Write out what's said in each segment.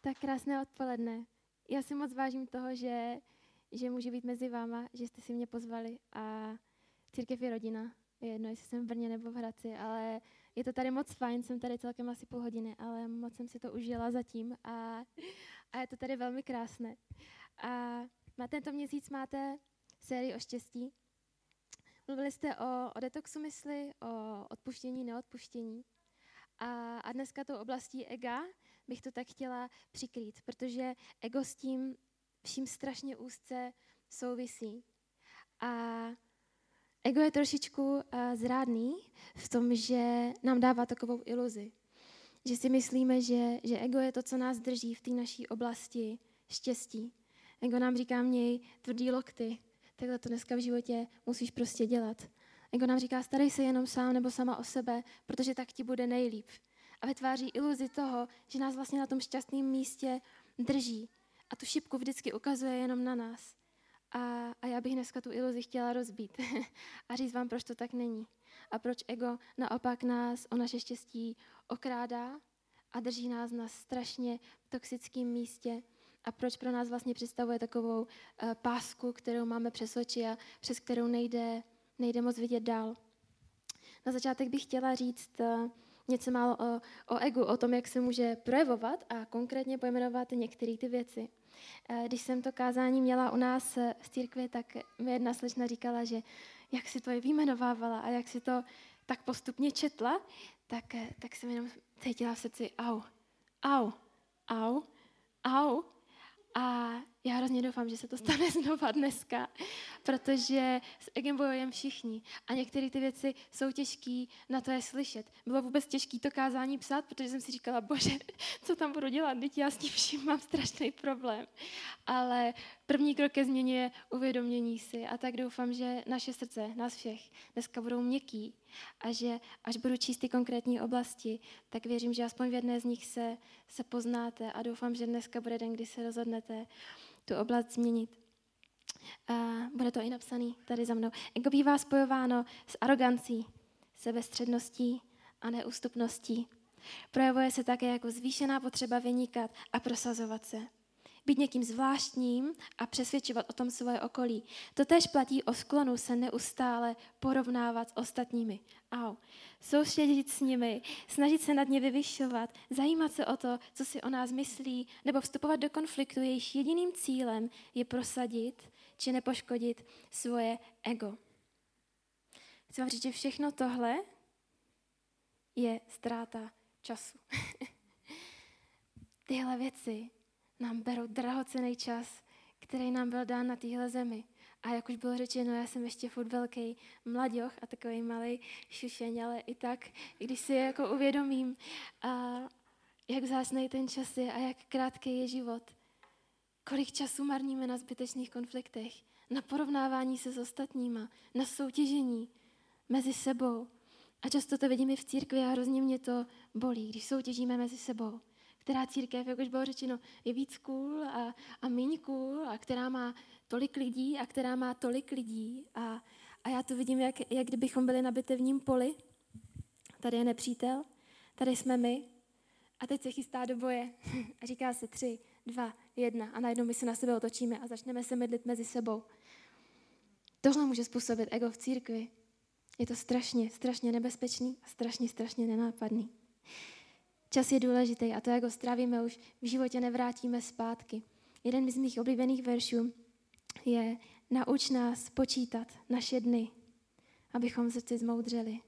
Tak krásné odpoledne. Já si moc vážím toho, že, že můžu být mezi váma, že jste si mě pozvali a církev je rodina. Je jedno, jestli jsem v Brně nebo v Hradci, ale je to tady moc fajn, jsem tady celkem asi půl hodiny, ale moc jsem si to užila zatím a, a je to tady velmi krásné. A má tento měsíc máte sérii o štěstí. Mluvili jste o, o detoxu mysli, o odpuštění, neodpuštění. A, a dneska tou oblastí ega bych to tak chtěla přikrýt, protože ego s tím vším strašně úzce souvisí. A ego je trošičku uh, zrádný v tom, že nám dává takovou iluzi. Že si myslíme, že, že ego je to, co nás drží v té naší oblasti štěstí. Ego nám říká, měj tvrdý lokty, takhle to dneska v životě musíš prostě dělat. Ego nám říká, starej se jenom sám nebo sama o sebe, protože tak ti bude nejlíp. A vytváří iluzi toho, že nás vlastně na tom šťastném místě drží. A tu šipku vždycky ukazuje jenom na nás. A, a já bych dneska tu iluzi chtěla rozbít a říct vám, proč to tak není. A proč ego naopak nás o naše štěstí okrádá a drží nás na strašně toxickém místě. A proč pro nás vlastně představuje takovou uh, pásku, kterou máme přes oči a přes kterou nejde, nejde moc vidět dál. Na začátek bych chtěla říct uh, něco málo o, o egu, o tom, jak se může projevovat a konkrétně pojmenovat některé ty věci. Eh, když jsem to kázání měla u nás v církvi, tak mi jedna slečna říkala, že jak si to je vyjmenovávala a jak si to tak postupně četla, tak, eh, tak jsem jenom cítila v srdci au, au, au, au. A já hrozně doufám, že se to stane znova dneska, protože s egem bojujeme všichni a některé ty věci jsou těžké na to je slyšet. Bylo vůbec těžké to kázání psát, protože jsem si říkala, bože, co tam budu dělat, teď já s tím vším mám strašný problém. Ale první krok ke změně je uvědomění si a tak doufám, že naše srdce, nás všech, dneska budou měkký a že až budu číst ty konkrétní oblasti, tak věřím, že aspoň v jedné z nich se, se poznáte a doufám, že dneska bude den, kdy se rozhodnete tu oblast změnit. A bude to i napsaný tady za mnou. Ego bývá spojováno s arogancí, sebestředností a neústupností. Projevuje se také jako zvýšená potřeba vynikat a prosazovat se být někým zvláštním a přesvědčovat o tom svoje okolí. To tež platí o sklonu se neustále porovnávat s ostatními. Au. Soustředit s nimi, snažit se nad ně vyvyšovat, zajímat se o to, co si o nás myslí, nebo vstupovat do konfliktu, jejíž jediným cílem je prosadit či nepoškodit svoje ego. Chci vám říct, že všechno tohle je ztráta času. Tyhle věci nám berou drahocený čas, který nám byl dán na téhle zemi. A jak už bylo řečeno, já jsem ještě furt velký mladěch a takový malý šušeň, ale i tak, když si jako uvědomím, a jak zásnej ten čas je a jak krátký je život, kolik času marníme na zbytečných konfliktech, na porovnávání se s ostatníma, na soutěžení mezi sebou. A často to vidíme v církvi a hrozně mě to bolí, když soutěžíme mezi sebou která církev, jak už bylo řečeno, je víc cool a, a méně cool a která má tolik lidí a která má tolik lidí. A, a já to vidím, jak, jak kdybychom byli na bitevním poli. Tady je nepřítel, tady jsme my a teď se chystá do boje a říká se tři, dva, jedna a najednou my se na sebe otočíme a začneme se mydlit mezi sebou. Tohle může způsobit ego v církvi. Je to strašně, strašně nebezpečný a strašně, strašně nenápadný. Čas je důležitý a to, jak ho strávíme, už v životě nevrátíme zpátky. Jeden z mých oblíbených veršů je Nauč nás počítat naše dny, abychom srdci zmoudřeli.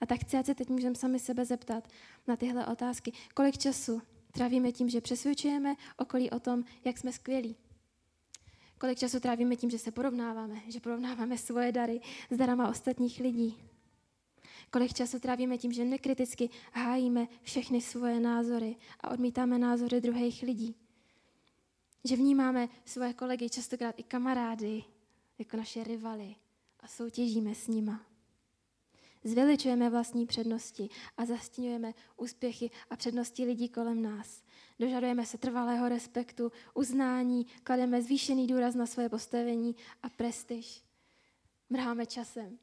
A tak chci, se teď můžeme sami sebe zeptat na tyhle otázky. Kolik času trávíme tím, že přesvědčujeme okolí o tom, jak jsme skvělí? Kolik času trávíme tím, že se porovnáváme, že porovnáváme svoje dary s darama ostatních lidí? Kolik času trávíme tím, že nekriticky hájíme všechny svoje názory a odmítáme názory druhých lidí. Že vnímáme svoje kolegy, častokrát i kamarády, jako naše rivaly a soutěžíme s nima. Zveličujeme vlastní přednosti a zastínujeme úspěchy a přednosti lidí kolem nás. Dožadujeme se trvalého respektu, uznání, klademe zvýšený důraz na svoje postavení a prestiž. Mrháme časem,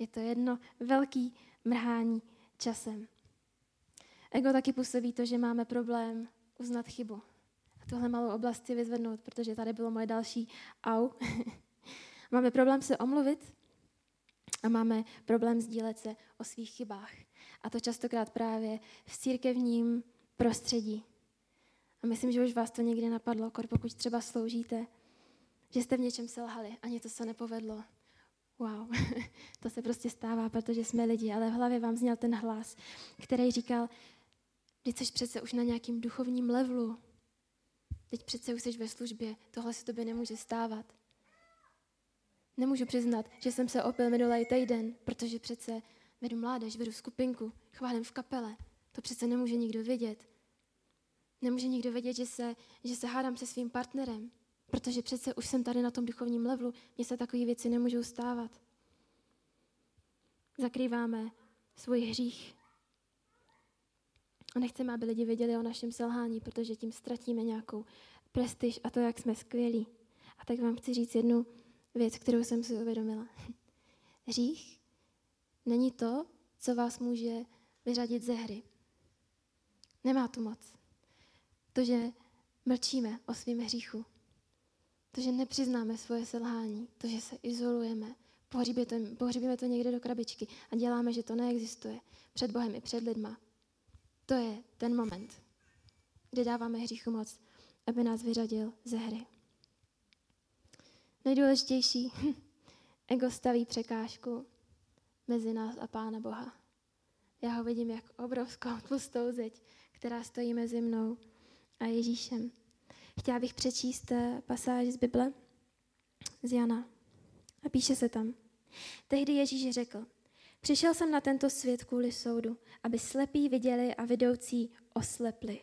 je to jedno velký mrhání časem. Ego taky působí to, že máme problém uznat chybu. A tuhle malou oblast si vyzvednout, protože tady bylo moje další au. máme problém se omluvit a máme problém sdílet se o svých chybách. A to častokrát právě v církevním prostředí. A myslím, že už vás to někdy napadlo, pokud třeba sloužíte, že jste v něčem selhali a něco se nepovedlo. Wow, to se prostě stává, protože jsme lidi, ale v hlavě vám zněl ten hlas, který říkal, teď jsi přece už na nějakým duchovním levelu, teď přece už jsi ve službě, tohle se tobě nemůže stávat. Nemůžu přiznat, že jsem se opil minulý týden, protože přece vedu mládež, vedu skupinku, chválím v kapele. To přece nemůže nikdo vědět. Nemůže nikdo vědět, že se, že se hádám se svým partnerem, protože přece už jsem tady na tom duchovním levelu, mně se takové věci nemůžou stávat. Zakrýváme svůj hřích. A nechceme, aby lidi věděli o našem selhání, protože tím ztratíme nějakou prestiž a to, jak jsme skvělí. A tak vám chci říct jednu věc, kterou jsem si uvědomila. Hřích není to, co vás může vyřadit ze hry. Nemá tu moc. To, že mlčíme o svém hříchu, to, že nepřiznáme svoje selhání, to, že se izolujeme, pohřbíme to, pohřbíme to někde do krabičky a děláme, že to neexistuje před Bohem i před lidma. To je ten moment, kdy dáváme hříchu moc, aby nás vyřadil ze hry. Nejdůležitější, ego staví překážku mezi nás a Pána Boha. Já ho vidím jako obrovskou tlustou zeď, která stojí mezi mnou a Ježíšem. Chtěla bych přečíst eh, pasáž z Bible z Jana. A píše se tam. Tehdy Ježíš řekl, přišel jsem na tento svět kvůli soudu, aby slepí viděli a vidoucí oslepli.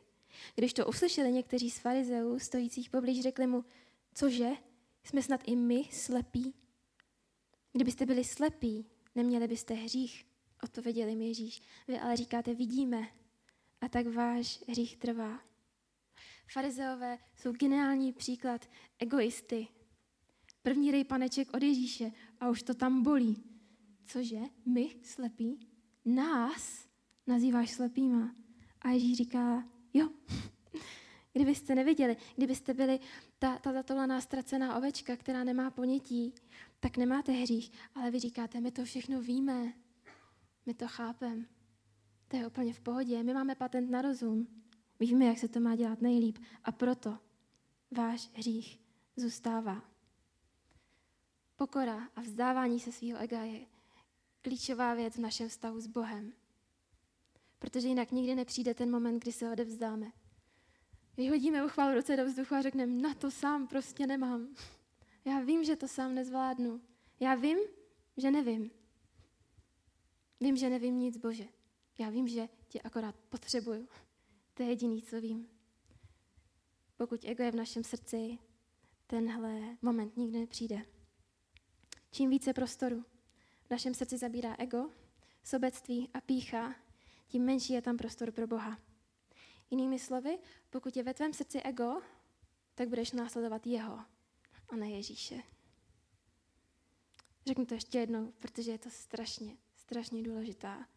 Když to uslyšeli někteří z farizeů stojících poblíž, řekli mu, cože, jsme snad i my slepí? Kdybyste byli slepí, neměli byste hřích, odpověděli mi Ježíš. Vy ale říkáte, vidíme, a tak váš hřích trvá. Farizeové jsou geniální příklad egoisty. První rej paneček od Ježíše a už to tam bolí. Cože? My slepí? Nás nazýváš slepýma. A Ježíš říká, jo, kdybyste neviděli, kdybyste byli ta, ta zatoulaná ztracená ovečka, která nemá ponětí, tak nemáte hřích. Ale vy říkáte, my to všechno víme, my to chápeme. To je úplně v pohodě, my máme patent na rozum. Víme, jak se to má dělat nejlíp a proto váš hřích zůstává. Pokora a vzdávání se svého ega je klíčová věc v našem vztahu s Bohem. Protože jinak nikdy nepřijde ten moment, kdy se odevzdáme. Vyhodíme uchval ruce do vzduchu a řekneme, na to sám prostě nemám. Já vím, že to sám nezvládnu. Já vím, že nevím. Vím, že nevím nic, Bože. Já vím, že tě akorát potřebuju. To je jediný, co vím. Pokud ego je v našem srdci, tenhle moment nikdy nepřijde. Čím více prostoru v našem srdci zabírá ego, sobectví a pícha, tím menší je tam prostor pro Boha. Jinými slovy, pokud je ve tvém srdci ego, tak budeš následovat jeho a ne Ježíše. Řeknu to ještě jednou, protože je to strašně, strašně důležitá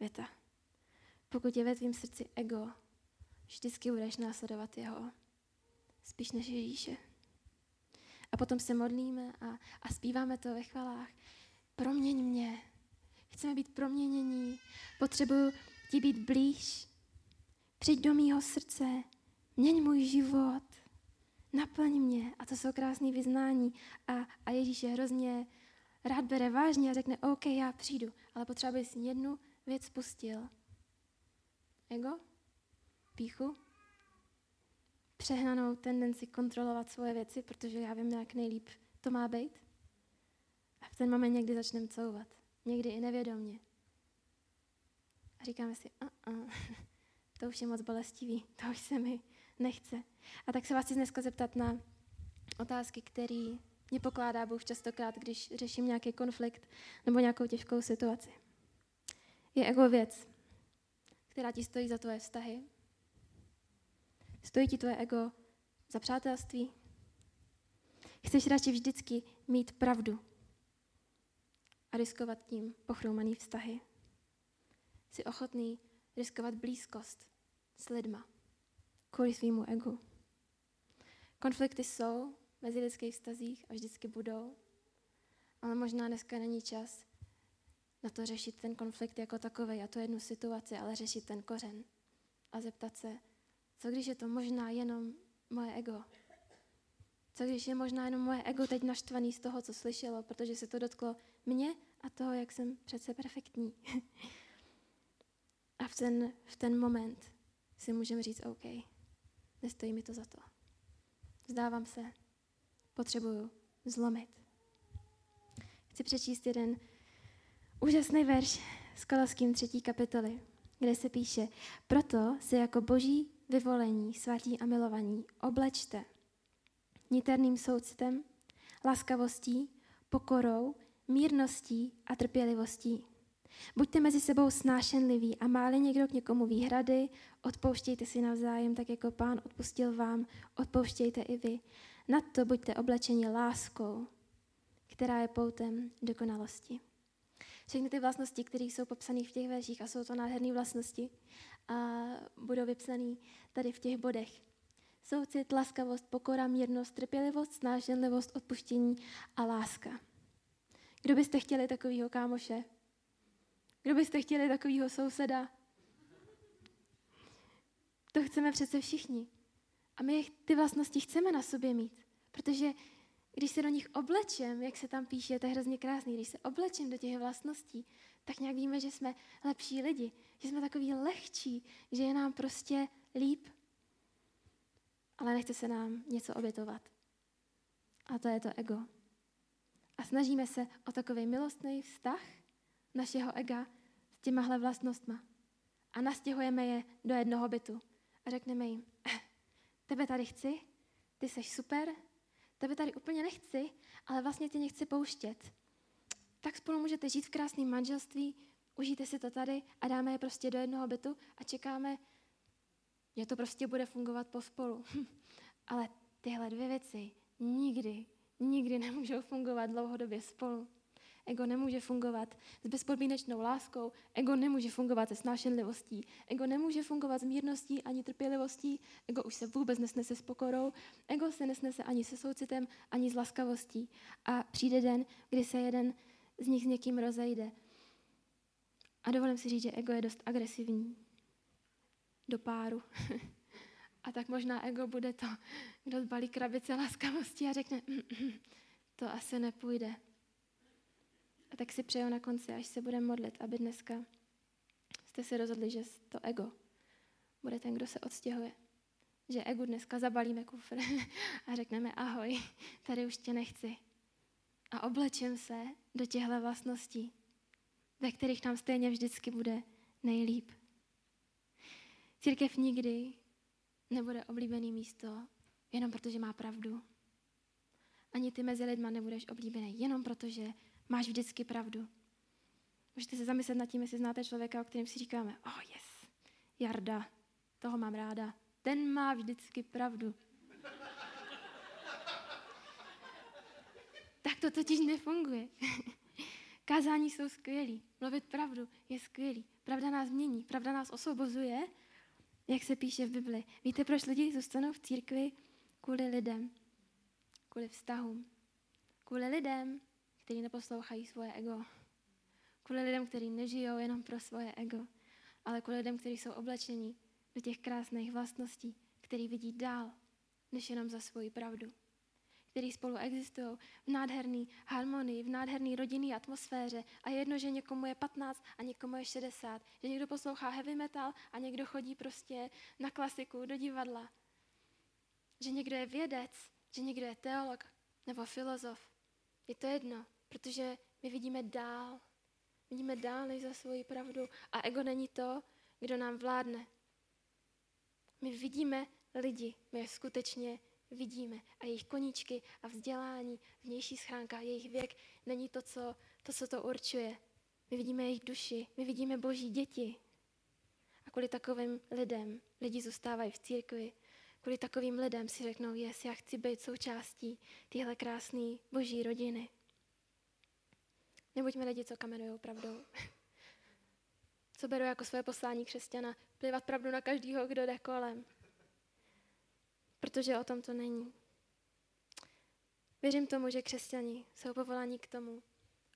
věta. Pokud je ve tvém srdci ego, vždycky budeš následovat jeho, spíš než Ježíše. A potom se modlíme a, a zpíváme to ve chvalách. Proměň mě. Chceme být proměnění. Potřebuju ti být blíž. Přijď do mýho srdce. Měň můj život. Naplň mě. A to jsou krásné vyznání. A, a Ježíš je hrozně rád bere vážně a řekne, OK, já přijdu, ale potřeba bys jednu věc spustil. Ego? Píchu, přehnanou tendenci kontrolovat svoje věci, protože já vím, jak nejlíp to má být. A v ten moment někdy začneme couvat. Někdy i nevědomně. A říkáme si, a, a, to už je moc bolestivý, to už se mi nechce. A tak se vás chci dneska zeptat na otázky, které mě pokládá Bůh častokrát, když řeším nějaký konflikt nebo nějakou těžkou situaci. Je ego věc, která ti stojí za tvoje vztahy, Stojí ti tvoje ego za přátelství? Chceš radši vždycky mít pravdu a riskovat tím pochroumaný vztahy? Jsi ochotný riskovat blízkost s lidma kvůli svýmu egu. Konflikty jsou mezi lidských vztazích a vždycky budou, ale možná dneska není čas na to řešit ten konflikt jako takový a to jednu situaci, ale řešit ten kořen a zeptat se, co když je to možná jenom moje ego? Co když je možná jenom moje ego teď naštvaný z toho, co slyšelo, protože se to dotklo mě a toho, jak jsem přece perfektní. a v ten, v ten moment si můžeme říct, OK, nestojí mi to za to. Vzdávám se, potřebuju zlomit. Chci přečíst jeden úžasný verš z Koloským třetí kapitoly, kde se píše, proto se jako boží vyvolení, svatí a milovaní oblečte niterným soucitem, laskavostí, pokorou, mírností a trpělivostí. Buďte mezi sebou snášenliví a máli někdo k někomu výhrady, odpouštějte si navzájem, tak jako pán odpustil vám, odpouštějte i vy. Nad to buďte oblečeni láskou, která je poutem dokonalosti. Všechny ty vlastnosti, které jsou popsané v těch verších, a jsou to nádherné vlastnosti, a budou vypsané tady v těch bodech. Soucit, laskavost, pokora, mírnost, trpělivost, snášenlivost, odpuštění a láska. Kdo byste chtěli takového kámoše? Kdo byste chtěli takového souseda? To chceme přece všichni. A my ty vlastnosti chceme na sobě mít, protože když se do nich oblečem, jak se tam píše, to je hrozně krásný, když se oblečem do těch vlastností, tak nějak víme, že jsme lepší lidi, že jsme takový lehčí, že je nám prostě líp. Ale nechce se nám něco obětovat. A to je to ego. A snažíme se o takový milostný vztah našeho ega s těmahle vlastnostma. A nastěhujeme je do jednoho bytu. A řekneme jim, eh, tebe tady chci, ty jsi super, tebe tady úplně nechci, ale vlastně tě nechci pouštět. Tak spolu můžete žít v krásném manželství, užijte si to tady a dáme je prostě do jednoho bytu a čekáme, že to prostě bude fungovat pospolu. ale tyhle dvě věci nikdy, nikdy nemůžou fungovat dlouhodobě spolu. Ego nemůže fungovat s bezpodmínečnou láskou, ego nemůže fungovat se snášenlivostí, ego nemůže fungovat s mírností ani trpělivostí, ego už se vůbec nesnese s pokorou, ego se nesnese ani se soucitem, ani s laskavostí. A přijde den, kdy se jeden z nich s někým rozejde. A dovolím si říct, že ego je dost agresivní do páru. a tak možná ego bude to, kdo zbalí krabice laskavosti a řekne, mm, mm, to asi nepůjde. A tak si přeju na konci, až se budeme modlit, aby dneska jste si rozhodli, že to ego bude ten, kdo se odstěhuje. Že ego dneska zabalíme kufr a řekneme ahoj, tady už tě nechci. A oblečím se do těchto vlastností, ve kterých nám stejně vždycky bude nejlíp. Církev nikdy nebude oblíbený místo jenom protože má pravdu. Ani ty mezi lidma nebudeš oblíbený jenom protože máš vždycky pravdu. Můžete se zamyslet nad tím, jestli znáte člověka, o kterém si říkáme, oh yes, Jarda, toho mám ráda, ten má vždycky pravdu. tak to totiž nefunguje. Kázání jsou skvělí, mluvit pravdu je skvělý. Pravda nás mění, pravda nás osvobozuje, jak se píše v Bibli. Víte, proč lidi zůstanou v církvi? Kvůli lidem, kvůli vztahům, kvůli lidem, kteří neposlouchají svoje ego. Kvůli lidem, kteří nežijou jenom pro svoje ego, ale kvůli lidem, kteří jsou oblečení do těch krásných vlastností, který vidí dál, než jenom za svoji pravdu. Který spolu existují v nádherné harmonii, v nádherné rodinné atmosféře a je jedno, že někomu je 15 a někomu je 60, že někdo poslouchá heavy metal a někdo chodí prostě na klasiku, do divadla. Že někdo je vědec, že někdo je teolog nebo filozof. Je to jedno, protože my vidíme dál. Vidíme dál než za svoji pravdu. A ego není to, kdo nám vládne. My vidíme lidi, my je skutečně vidíme. A jejich koníčky a vzdělání, vnější schránka, jejich věk není to, co to, co to určuje. My vidíme jejich duši, my vidíme boží děti. A kvůli takovým lidem lidi zůstávají v církvi. Kvůli takovým lidem si řeknou, yes, já chci být součástí téhle krásné boží rodiny. Nebuďme lidi, co kamenují pravdou. co berou jako své poslání křesťana, plivat pravdu na každého, kdo jde kolem. Protože o tom to není. Věřím tomu, že křesťani jsou povoláni k tomu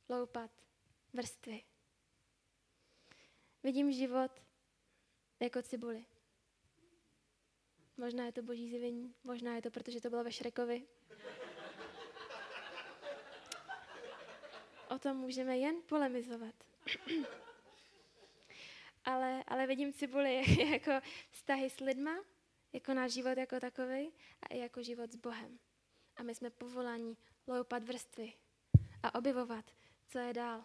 loupat vrstvy. Vidím život jako cibuli. Možná je to boží zjevení, možná je to, protože to bylo ve Šrekovi. O tom můžeme jen polemizovat. ale, ale vidím cibuli jako vztahy s lidma, jako náš život jako takový a i jako život s Bohem. A my jsme povoláni loupat vrstvy a objevovat, co je dál.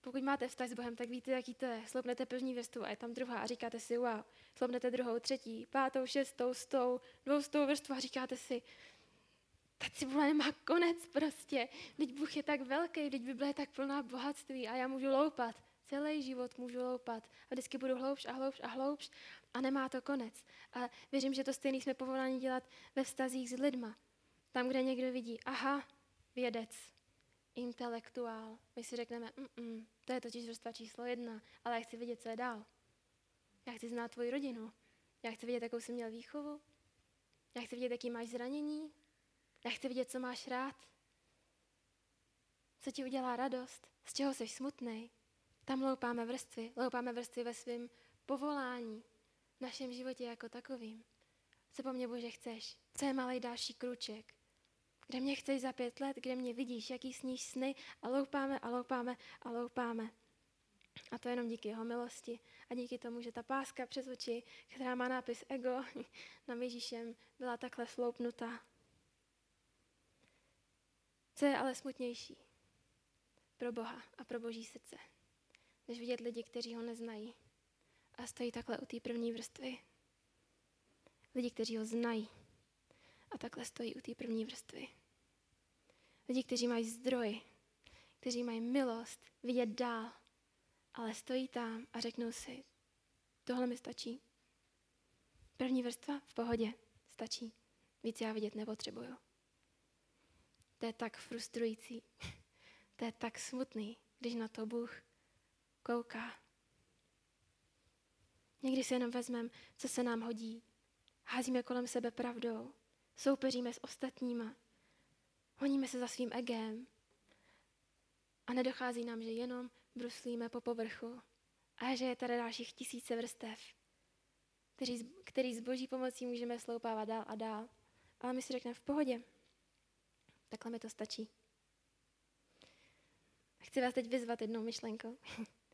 Pokud máte vztah s Bohem, tak víte, jaký to je. Slopnete první vrstvu a je tam druhá a říkáte si, wow. Slopnete druhou, třetí, pátou, šestou, stou, dvoustou vrstvu a říkáte si, ta cibule nemá konec prostě. Teď Bůh je tak velký, teď Bible je tak plná bohatství a já můžu loupat. Celý život můžu loupat a vždycky budu hloubš a hloubš a hloubš a nemá to konec. A věřím, že to stejný jsme povoláni dělat ve vztazích s lidma. Tam, kde někdo vidí, aha, vědec, intelektuál. My si řekneme, mm to je totiž vrstva číslo jedna, ale já chci vidět, co je dál. Já chci znát tvoji rodinu. Já chci vidět, jakou jsi měl výchovu. Já chci vidět, jaký máš zranění. Já chci vidět, co máš rád. Co ti udělá radost, z čeho jsi smutný. Tam loupáme vrstvy, loupáme vrstvy ve svém povolání, v našem životě jako takovým. Co po mně, Bože, chceš? Co je malý další kruček? Kde mě chceš za pět let, kde mě vidíš, jaký sníš sny a loupáme a loupáme a loupáme. A to jenom díky jeho milosti a díky tomu, že ta páska přes oči, která má nápis ego na Ježíšem, byla takhle sloupnutá. Co je ale smutnější pro Boha a pro Boží srdce, než vidět lidi, kteří ho neznají a stojí takhle u té první vrstvy. Lidi, kteří ho znají a takhle stojí u té první vrstvy. Lidi, kteří mají zdroj, kteří mají milost vidět dál, ale stojí tam a řeknou si, tohle mi stačí. První vrstva v pohodě, stačí. Víc já vidět nepotřebuju. To je tak frustrující. To je tak smutný, když na to Bůh kouká. Někdy si jenom vezmeme, co se nám hodí. Házíme kolem sebe pravdou. Soupeříme s ostatníma. Honíme se za svým egem. A nedochází nám, že jenom bruslíme po povrchu. A že je tady dalších tisíce vrstev, který, který s boží pomocí můžeme sloupávat dál a dál. Ale my si řekneme v pohodě. Takhle mi to stačí. Chci vás teď vyzvat jednou myšlenkou.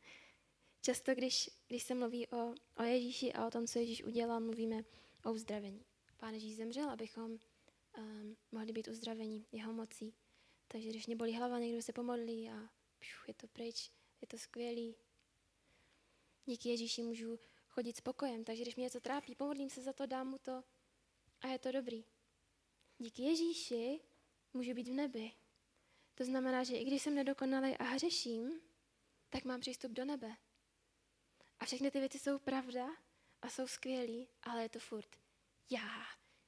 Často, když, když se mluví o, o Ježíši a o tom, co Ježíš udělal, mluvíme o uzdravení. Pán Ježíš zemřel, abychom um, mohli být uzdravení jeho mocí. Takže když mě bolí hlava, někdo se pomodlí a pšu, je to pryč, je to skvělý. Díky Ježíši můžu chodit s pokojem, takže když mě něco trápí, pomodlím se za to, dám mu to a je to dobrý. Díky Ježíši můžu být v nebi. To znamená, že i když jsem nedokonalý a hřeším, tak mám přístup do nebe. A všechny ty věci jsou pravda a jsou skvělý, ale je to furt já,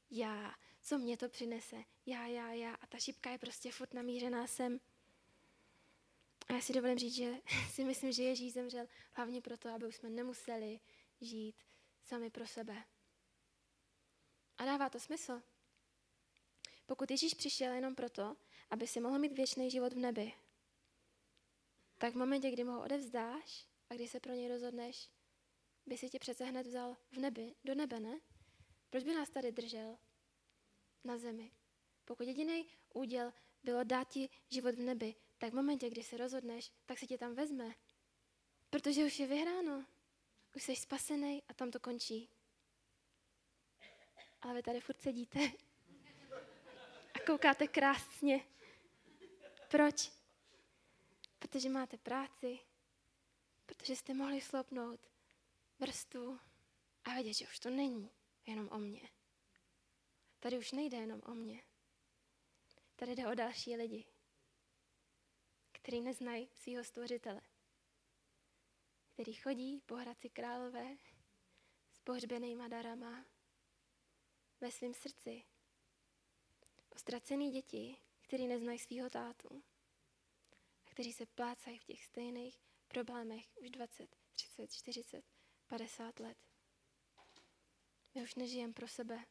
já, co mě to přinese, já, já, já. A ta šipka je prostě furt namířená sem. A já si dovolím říct, že si myslím, že Ježíš zemřel hlavně proto, aby už jsme nemuseli žít sami pro sebe. A dává to smysl. Pokud Ježíš přišel jenom proto, aby si mohl mít věčný život v nebi, tak v momentě, kdy mu ho odevzdáš a kdy se pro něj rozhodneš, by si tě přece hned vzal v nebi, do nebe, ne? Proč by nás tady držel na zemi? Pokud jediný úděl bylo dát ti život v nebi, tak v momentě, kdy se rozhodneš, tak si tě tam vezme. Protože už je vyhráno. Už jsi spasený a tam to končí. Ale vy tady furt sedíte koukáte krásně. Proč? Protože máte práci, protože jste mohli slopnout vrstvu a vědět, že už to není jenom o mně. Tady už nejde jenom o mě. Tady jde o další lidi, kteří neznají svého stvořitele, který chodí po Hradci Králové s pohřbenýma darama ve svém srdci. Ztracený děti, kteří neznají svého tátu a kteří se plácají v těch stejných problémech už 20, 30, 40, 50 let. My už nežijeme pro sebe.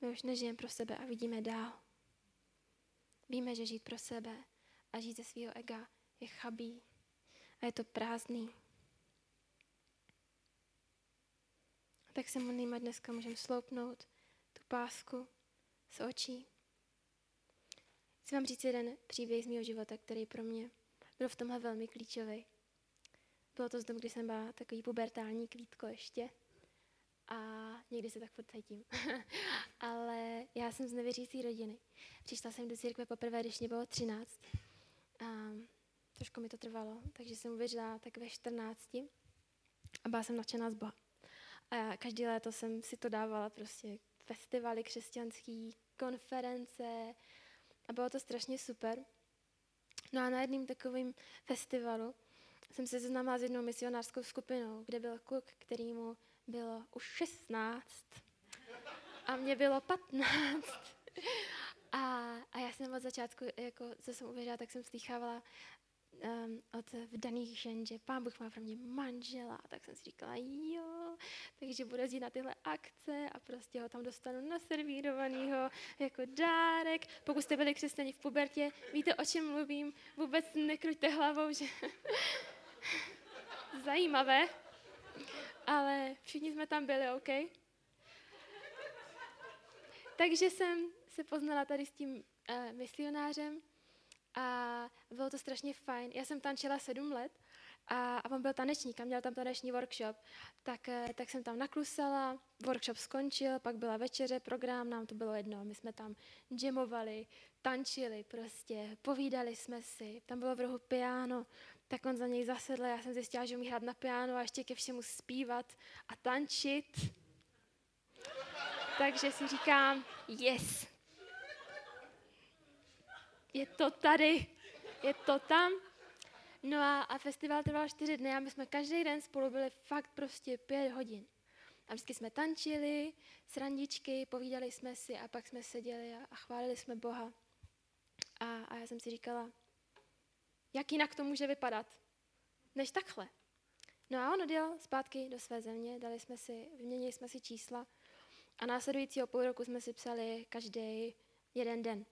My už nežijeme pro sebe a vidíme dál. Víme, že žít pro sebe a žít ze svého ega je chabý a je to prázdný. Tak se modlíme dneska můžeme sloupnout tu pásku z očí. Chci vám říct jeden příběh z mého života, který pro mě byl v tomhle velmi klíčový. Bylo to z doby, kdy jsem byla takový pubertální kvítko ještě. A někdy se tak furt cítím. Ale já jsem z nevěřící rodiny. Přišla jsem do církve poprvé, když mě bylo 13. A trošku mi to trvalo, takže jsem uvěřila tak ve 14. A byla jsem nadšená z Boha. A já každý léto jsem si to dávala prostě festivaly křesťanský, konference a bylo to strašně super. No a na jedním takovém festivalu jsem se seznámila s jednou misionářskou skupinou, kde byl kluk, který mu bylo už 16 a mě bylo 15. A, a já jsem od začátku, jako, co jsem uvěřila, tak jsem slychávala um, od vdaných žen, že pán Bůh má pro mě manžela, tak jsem si říkala, jo, takže bude jít na tyhle akce a prostě ho tam dostanu naservírovanýho jako dárek. Pokud jste byli křesťani v pubertě, víte, o čem mluvím, vůbec nekruďte hlavou, že zajímavé, ale všichni jsme tam byli, OK? Takže jsem se poznala tady s tím uh, misionářem a bylo to strašně fajn. Já jsem tančila sedm let a, a on byl tanečník a měl tam taneční workshop. Tak, uh, tak jsem tam naklusala, workshop skončil, pak byla večeře, program, nám to bylo jedno. My jsme tam jamovali, tančili prostě, povídali jsme si. Tam bylo v rohu piano, tak on za něj zasedl. Já jsem zjistila, že umí hrát na piano a ještě ke všemu zpívat a tančit. Takže si říkám, yes, je to tady, je to tam. No a, a festival trval čtyři dny a my jsme každý den spolu byli fakt prostě pět hodin. A vždycky jsme tančili, srandičky, povídali jsme si a pak jsme seděli a, a chválili jsme Boha. A, a já jsem si říkala, jak jinak to může vypadat, než takhle. No a on odjel zpátky do své země, dali jsme si, vyměnili jsme si čísla a následujícího půl roku jsme si psali každý jeden den.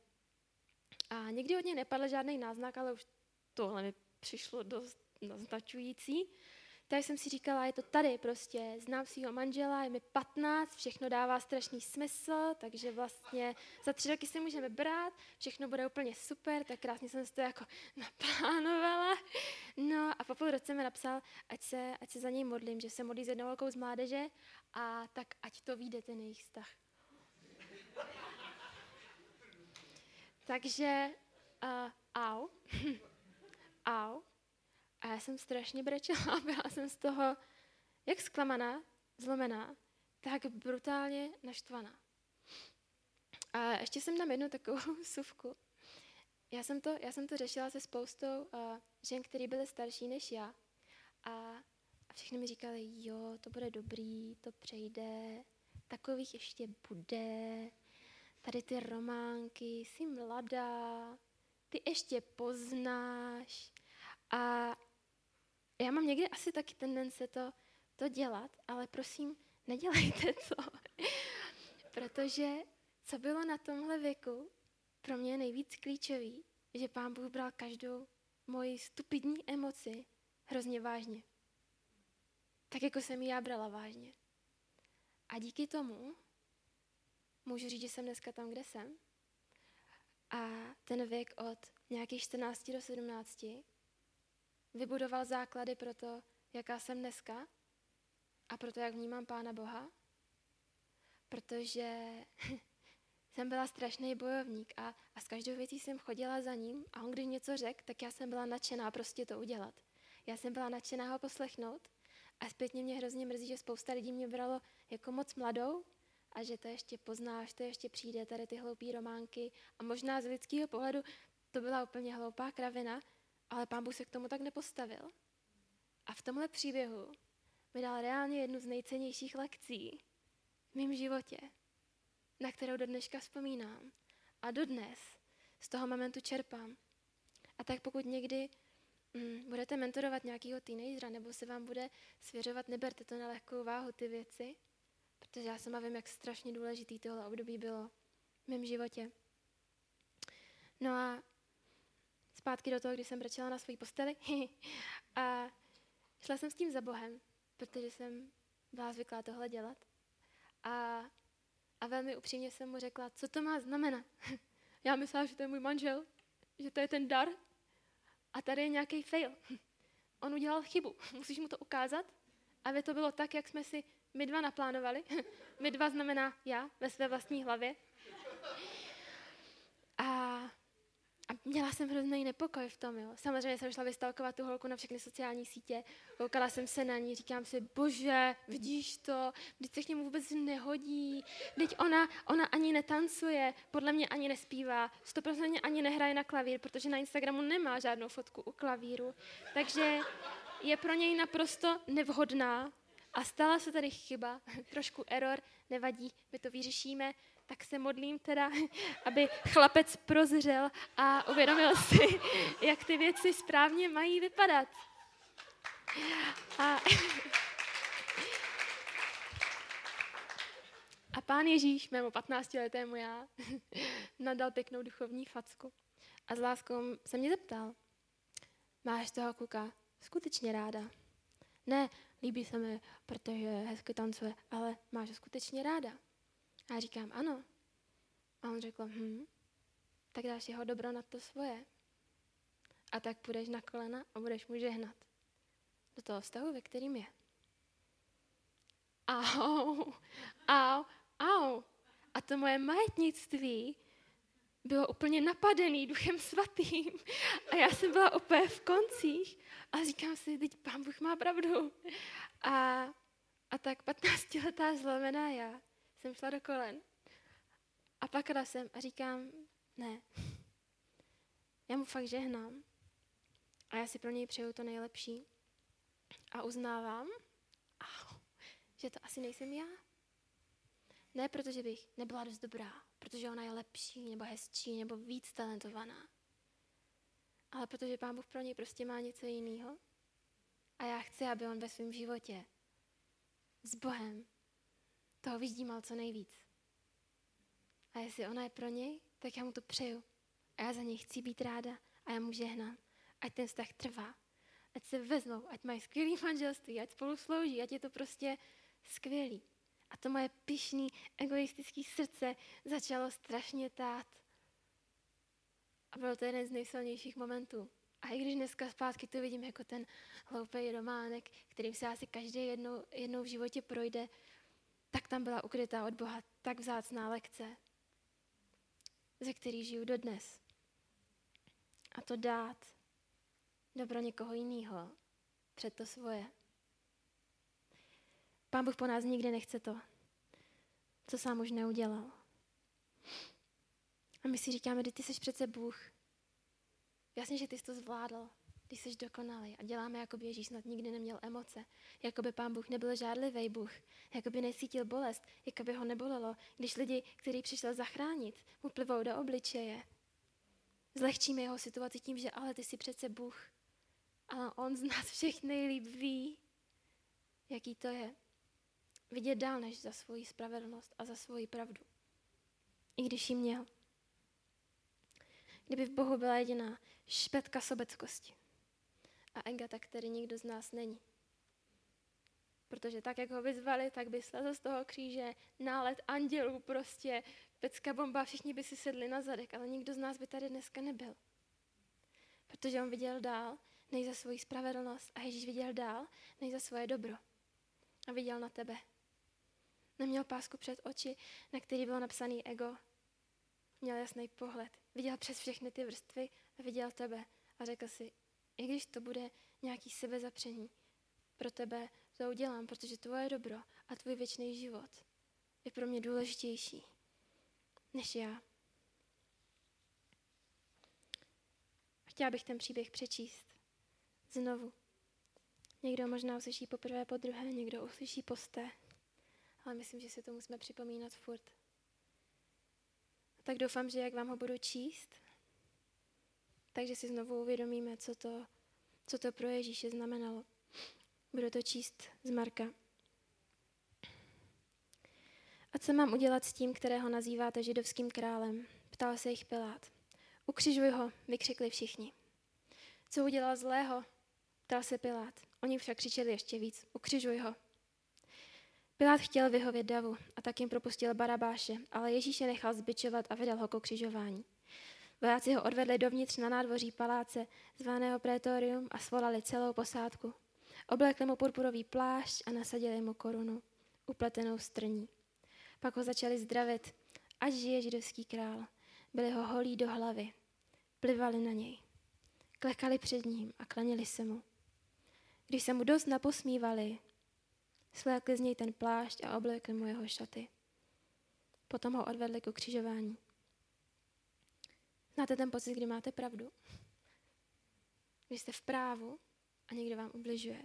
A nikdy od něj nepadl žádný náznak, ale už tohle mi přišlo dost naznačující. Tak jsem si říkala, je to tady prostě, znám svého manžela, je mi 15, všechno dává strašný smysl, takže vlastně za tři roky si můžeme brát, všechno bude úplně super, tak krásně jsem si to jako naplánovala. No a po půl roce mi napsal, ať se, ať se za něj modlím, že se modlí s jednou z mládeže a tak ať to vyjde ten jejich vztah. Takže uh, au, au, a já jsem strašně brečela, byla jsem z toho jak zklamaná, zlomená, tak brutálně naštvaná. A ještě jsem tam jednu takovou suvku. Já jsem to, já jsem to řešila se spoustou uh, žen, které byly starší než já. A, a všechny mi říkali, jo, to bude dobrý, to přejde, takových ještě bude, tady ty románky, jsi mladá, ty ještě poznáš. A já mám někdy asi taky tendence to, to dělat, ale prosím, nedělejte to. Protože co bylo na tomhle věku pro mě nejvíc klíčový, že pán Bůh bral každou moji stupidní emoci hrozně vážně. Tak jako jsem ji já brala vážně. A díky tomu můžu říct, že jsem dneska tam, kde jsem. A ten věk od nějakých 14 do 17 vybudoval základy pro to, jaká jsem dneska a pro to, jak vnímám Pána Boha, protože jsem byla strašný bojovník a, a s každou věcí jsem chodila za ním a on když něco řekl, tak já jsem byla nadšená prostě to udělat. Já jsem byla nadšená ho poslechnout a zpětně mě hrozně mrzí, že spousta lidí mě bralo jako moc mladou a že to ještě poznáš, to ještě přijde, tady ty hloupé románky. A možná z lidského pohledu to byla úplně hloupá kravina, ale pán Bůh se k tomu tak nepostavil. A v tomhle příběhu mi dal reálně jednu z nejcennějších lekcí v mém životě, na kterou do dneška vzpomínám. A dodnes z toho momentu čerpám. A tak pokud někdy mm, budete mentorovat nějakého teenagera nebo se vám bude svěřovat, neberte to na lehkou váhu ty věci, protože já sama vím, jak strašně důležitý tohle období bylo v mém životě. No a zpátky do toho, kdy jsem brečela na své posteli a šla jsem s tím za Bohem, protože jsem byla zvyklá tohle dělat. A, a velmi upřímně jsem mu řekla, co to má znamenat. Já myslela, že to je můj manžel, že to je ten dar a tady je nějaký fail. On udělal chybu, musíš mu to ukázat, aby to bylo tak, jak jsme si my dva naplánovali. My dva znamená já ve své vlastní hlavě. A a měla jsem hrozný nepokoj v tom, jo. Samozřejmě jsem šla vystalkovat tu holku na všechny sociální sítě, koukala jsem se na ní, říkám si, bože, vidíš to, teď se k němu vůbec nehodí, teď ona, ona ani netancuje, podle mě ani nespívá, 100% ani nehraje na klavír, protože na Instagramu nemá žádnou fotku u klavíru, takže je pro něj naprosto nevhodná a stala se tady chyba, trošku error, nevadí, my to vyřešíme, tak se modlím teda, aby chlapec prozřel a uvědomil si, jak ty věci správně mají vypadat. A, a pán Ježíš, mému 15-letému já, nadal pěknou duchovní facku. A s láskou se mě zeptal, máš toho kluka skutečně ráda? Ne, líbí se mi, protože hezky tancuje, ale máš ho skutečně ráda? A já říkám, ano. A on řekl, hm, tak dáš jeho dobro na to svoje. A tak půjdeš na kolena a budeš mu žehnat. Do toho vztahu, ve kterým je. Au, au, au. A to moje majetnictví bylo úplně napadený duchem svatým. A já jsem byla úplně v koncích. A říkám si, teď pán Bůh má pravdu. A, a tak 15-letá zlomená já jsem šla do kolen. A pak jsem a říkám, ne, já mu fakt žehnám. A já si pro něj přeju to nejlepší. A uznávám, že to asi nejsem já. Ne protože bych nebyla dost dobrá, protože ona je lepší, nebo hezčí, nebo víc talentovaná. Ale protože Pán Bůh pro něj prostě má něco jiného. A já chci, aby on ve svém životě s Bohem toho vyždímal co nejvíc. A jestli ona je pro něj, tak já mu to přeju. A já za něj chci být ráda a já mu žehnám. Ať ten vztah trvá. Ať se vezmou, ať mají skvělý manželství, ať spolu slouží, ať je to prostě skvělý. A to moje pišný, egoistický srdce začalo strašně tát. A byl to jeden z nejsilnějších momentů. A i když dneska zpátky to vidím jako ten hloupý románek, kterým se asi každý jednou, jednou v životě projde, tak tam byla ukrytá od Boha tak vzácná lekce, ze který žiju dodnes. A to dát dobro někoho jiného před to svoje. Pán Bůh po nás nikdy nechce to, co sám už neudělal. A my si říkáme, ty jsi přece Bůh. Jasně, že ty jsi to zvládl. Ty jsi dokonalý a děláme, jako by Ježíš snad nikdy neměl emoce. Jako by pán Bůh nebyl žádlivý Bůh. Jako by necítil bolest. Jako by ho nebolelo, když lidi, který přišel zachránit, mu plivou do obličeje. Zlehčíme jeho situaci tím, že ale ty jsi přece Bůh. Ale on z nás všech nejlíp ví, jaký to je. Vidět dál než za svoji spravedlnost a za svoji pravdu. I když ji měl. Kdyby v Bohu byla jediná špetka sobeckosti, a ega, tak který nikdo z nás není. Protože tak, jak ho vyzvali, tak by slezl z toho kříže, nálet andělů prostě, pecka bomba, všichni by si sedli na zadek, ale nikdo z nás by tady dneska nebyl. Protože on viděl dál, než za svoji spravedlnost a Ježíš viděl dál, než za svoje dobro. A viděl na tebe. Neměl pásku před oči, na který byl napsaný ego. Měl jasný pohled. Viděl přes všechny ty vrstvy a viděl tebe. A řekl si, i když to bude nějaký sebezapření, pro tebe to udělám, protože tvoje dobro a tvůj věčný život je pro mě důležitější než já. Chtěla bych ten příběh přečíst znovu. Někdo možná uslyší poprvé, po druhé, někdo uslyší posté, ale myslím, že si to musíme připomínat furt. Tak doufám, že jak vám ho budu číst, takže si znovu uvědomíme, co to, co to pro Ježíše znamenalo. Budu to číst z Marka. A co mám udělat s tím, kterého nazýváte židovským králem? Ptal se jich Pilát. Ukřižuj ho, vykřikli všichni. Co udělal zlého? Ptal se Pilát. Oni však křičeli ještě víc. Ukřižuj ho. Pilát chtěl vyhovět davu a tak jim propustil Barabáše, ale Ježíše nechal zbičovat a vydal ho k křižování. Vojáci ho odvedli dovnitř na nádvoří paláce, zvaného prétorium, a svolali celou posádku. Oblekli mu purpurový plášť a nasadili mu korunu, upletenou strní. Pak ho začali zdravit, ať žije židovský král. Byli ho holí do hlavy, plivali na něj. Klekali před ním a klanili se mu. Když se mu dost naposmívali, slékli z něj ten plášť a oblekli mu jeho šaty. Potom ho odvedli k ukřižování. Znáte ten pocit, kdy máte pravdu? Když jste v právu a někdo vám ubližuje.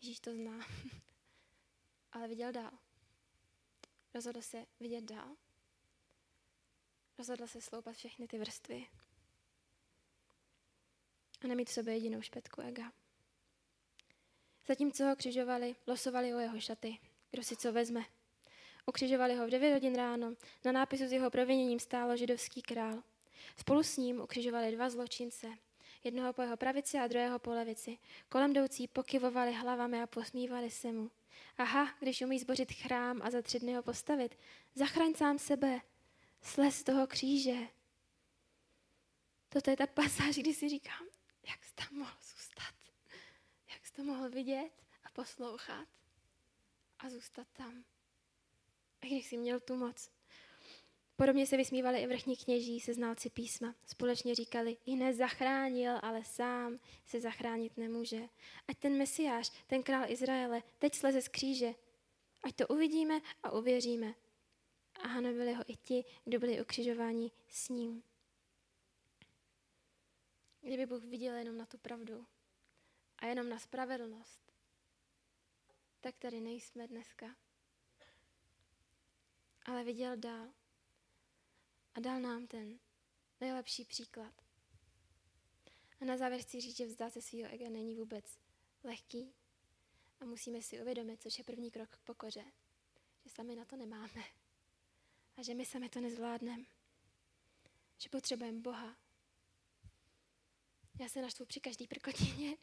Ježíš to zná, ale viděl dál. Rozhodl se vidět dál. Rozhodl se sloupat všechny ty vrstvy a nemít v sobě jedinou špetku ega. Zatímco ho křižovali, losovali o jeho šaty. Kdo si co vezme? Ukřižovali ho v 9 hodin ráno. Na nápisu s jeho proviněním stálo židovský král. Spolu s ním ukřižovali dva zločince. Jednoho po jeho pravici a druhého po levici. Kolem jdoucí pokyvovali hlavami a posmívali se mu. Aha, když umí zbořit chrám a za tři dny ho postavit, zachraň sám sebe, slez z toho kříže. Toto je ta pasáž, kdy si říkám, jak jsi tam mohl to mohl vidět a poslouchat a zůstat tam. A když jsi měl tu moc. Podobně se vysmívali i vrchní kněží se znalci písma. Společně říkali, i nezachránil, ale sám se zachránit nemůže. Ať ten mesiáš, ten král Izraele, teď sleze z kříže. Ať to uvidíme a uvěříme. A hanobili ho i ti, kdo byli ukřižováni s ním. Kdyby Bůh viděl jenom na tu pravdu a jenom na spravedlnost, tak tady nejsme dneska. Ale viděl dál. A dal nám ten nejlepší příklad. A na závěr chci říct, že vzdát se svého ega není vůbec lehký. A musíme si uvědomit, což je první krok k pokoře, že sami na to nemáme. A že my sami to nezvládneme, že potřebujeme Boha. Já se naštvu při každý prkotině,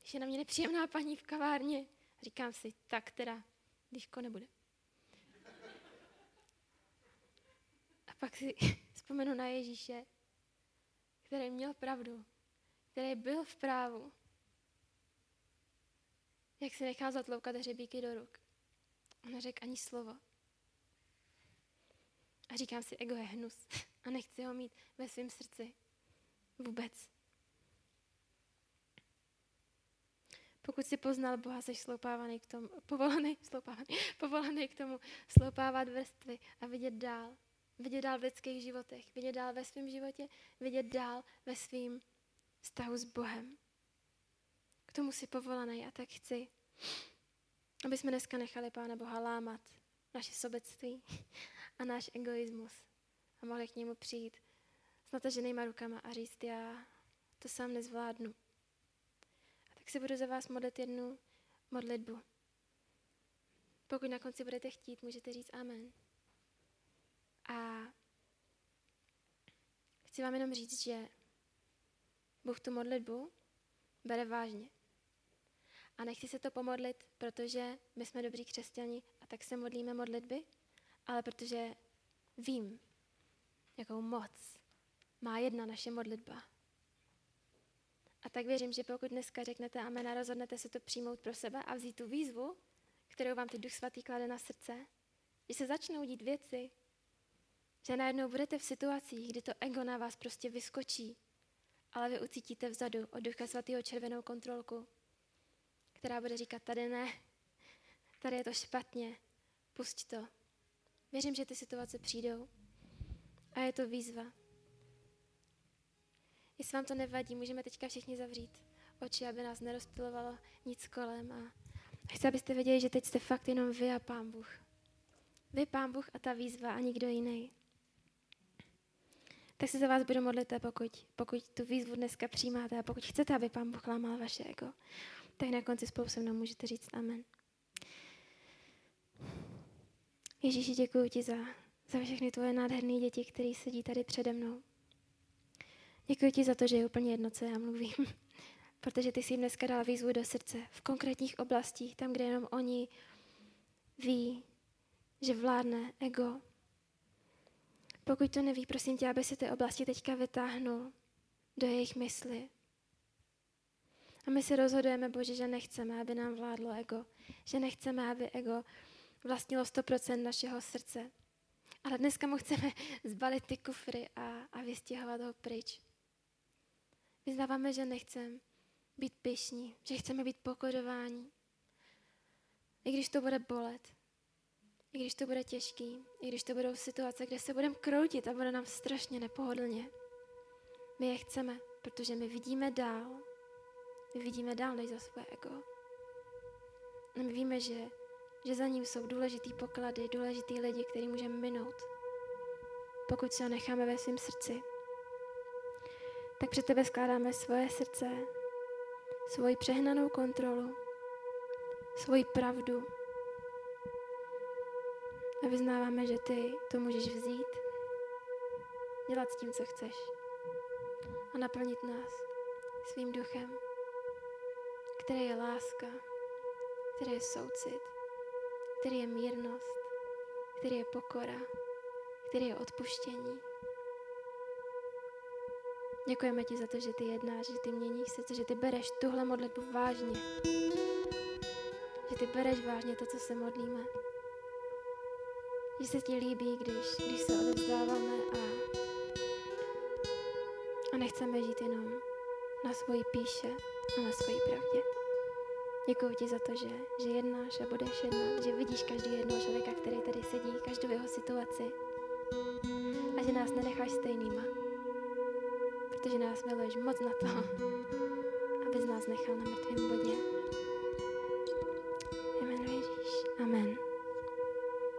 když je na mě nepříjemná paní v kavárně. Říkám si, tak teda, dýško nebude. A pak si vzpomenu na Ježíše, který měl pravdu, který byl v právu. Jak se nechal zatloukat hřebíky do ruk. On neřekl ani slovo. A říkám si, ego je hnus a nechci ho mít ve svém srdci. Vůbec. Pokud si poznal Boha, jsi sloupávaný k tomu, povolaný, sloupávaný, povolaný k tomu sloupávat vrstvy a vidět dál. Vidět dál v lidských životech, vidět dál ve svém životě, vidět dál ve svém vztahu s Bohem. K tomu si povolaný a tak chci, aby jsme dneska nechali Pána Boha lámat naše sobectví a náš egoismus a mohli k němu přijít s nataženýma rukama a říct, já to sám nezvládnu. Tak si budu za vás modlit jednu modlitbu. Pokud na konci budete chtít, můžete říct amen. A chci vám jenom říct, že Bůh tu modlitbu bere vážně. A nechci se to pomodlit, protože my jsme dobří křesťani a tak se modlíme modlitby, ale protože vím, jakou moc má jedna naše modlitba. A tak věřím, že pokud dneska řeknete amen a rozhodnete se to přijmout pro sebe a vzít tu výzvu, kterou vám teď Duch Svatý klade na srdce, že se začnou dít věci, že najednou budete v situacích, kdy to ego na vás prostě vyskočí, ale vy ucítíte vzadu od Ducha Svatého červenou kontrolku, která bude říkat, tady ne, tady je to špatně, pusť to. Věřím, že ty situace přijdou a je to výzva. Jestli vám to nevadí, můžeme teďka všichni zavřít oči, aby nás nerozptilovalo nic kolem. A chci, abyste věděli, že teď jste fakt jenom vy a Pán Bůh. Vy, Pán Bůh a ta výzva a nikdo jiný. Tak se za vás budu modlit, pokud, pokud tu výzvu dneska přijímáte a pokud chcete, aby Pán Bůh lámal vaše ego, tak na konci spolu se mnou můžete říct Amen. Ježíši, děkuji ti za, za všechny tvoje nádherné děti, které sedí tady přede mnou. Děkuji ti za to, že je úplně jedno, co já mluvím. Protože ty jsi jim dneska dal výzvu do srdce v konkrétních oblastích, tam, kde jenom oni ví, že vládne ego. Pokud to neví, prosím tě, aby se ty oblasti teďka vytáhnul do jejich mysli. A my se rozhodujeme, Bože, že nechceme, aby nám vládlo ego. Že nechceme, aby ego vlastnilo 100% našeho srdce. Ale dneska mu chceme zbalit ty kufry a, a vystěhovat ho pryč. Vyznáváme, že nechceme být pyšní, že chceme být pokorování. I když to bude bolet, i když to bude těžký, i když to budou situace, kde se budeme kroutit a bude nám strašně nepohodlně. My je chceme, protože my vidíme dál. My vidíme dál než za své ego. A my víme, že, že za ním jsou důležitý poklady, důležitý lidi, který můžeme minout, pokud se ho necháme ve svém srdci. Tak před tebe skládáme svoje srdce, svoji přehnanou kontrolu, svoji pravdu. A vyznáváme, že ty to můžeš vzít, dělat s tím, co chceš a naplnit nás svým duchem, který je láska, který je soucit, který je mírnost, který je pokora, který je odpuštění. Děkujeme ti za to, že ty jednáš, že ty měníš se, že ty bereš tuhle modlitbu vážně. Že ty bereš vážně to, co se modlíme. Že se ti líbí, když, když se odevzdáváme a, a nechceme žít jenom na svoji píše a na svoji pravdě. Děkuji ti za to, že, že jednáš a budeš jednat, že vidíš každý jednoho člověka, který tady sedí, každou jeho situaci a že nás nenecháš stejnýma protože nás miluješ moc na to, aby z nás nechal na mrtvém bodě.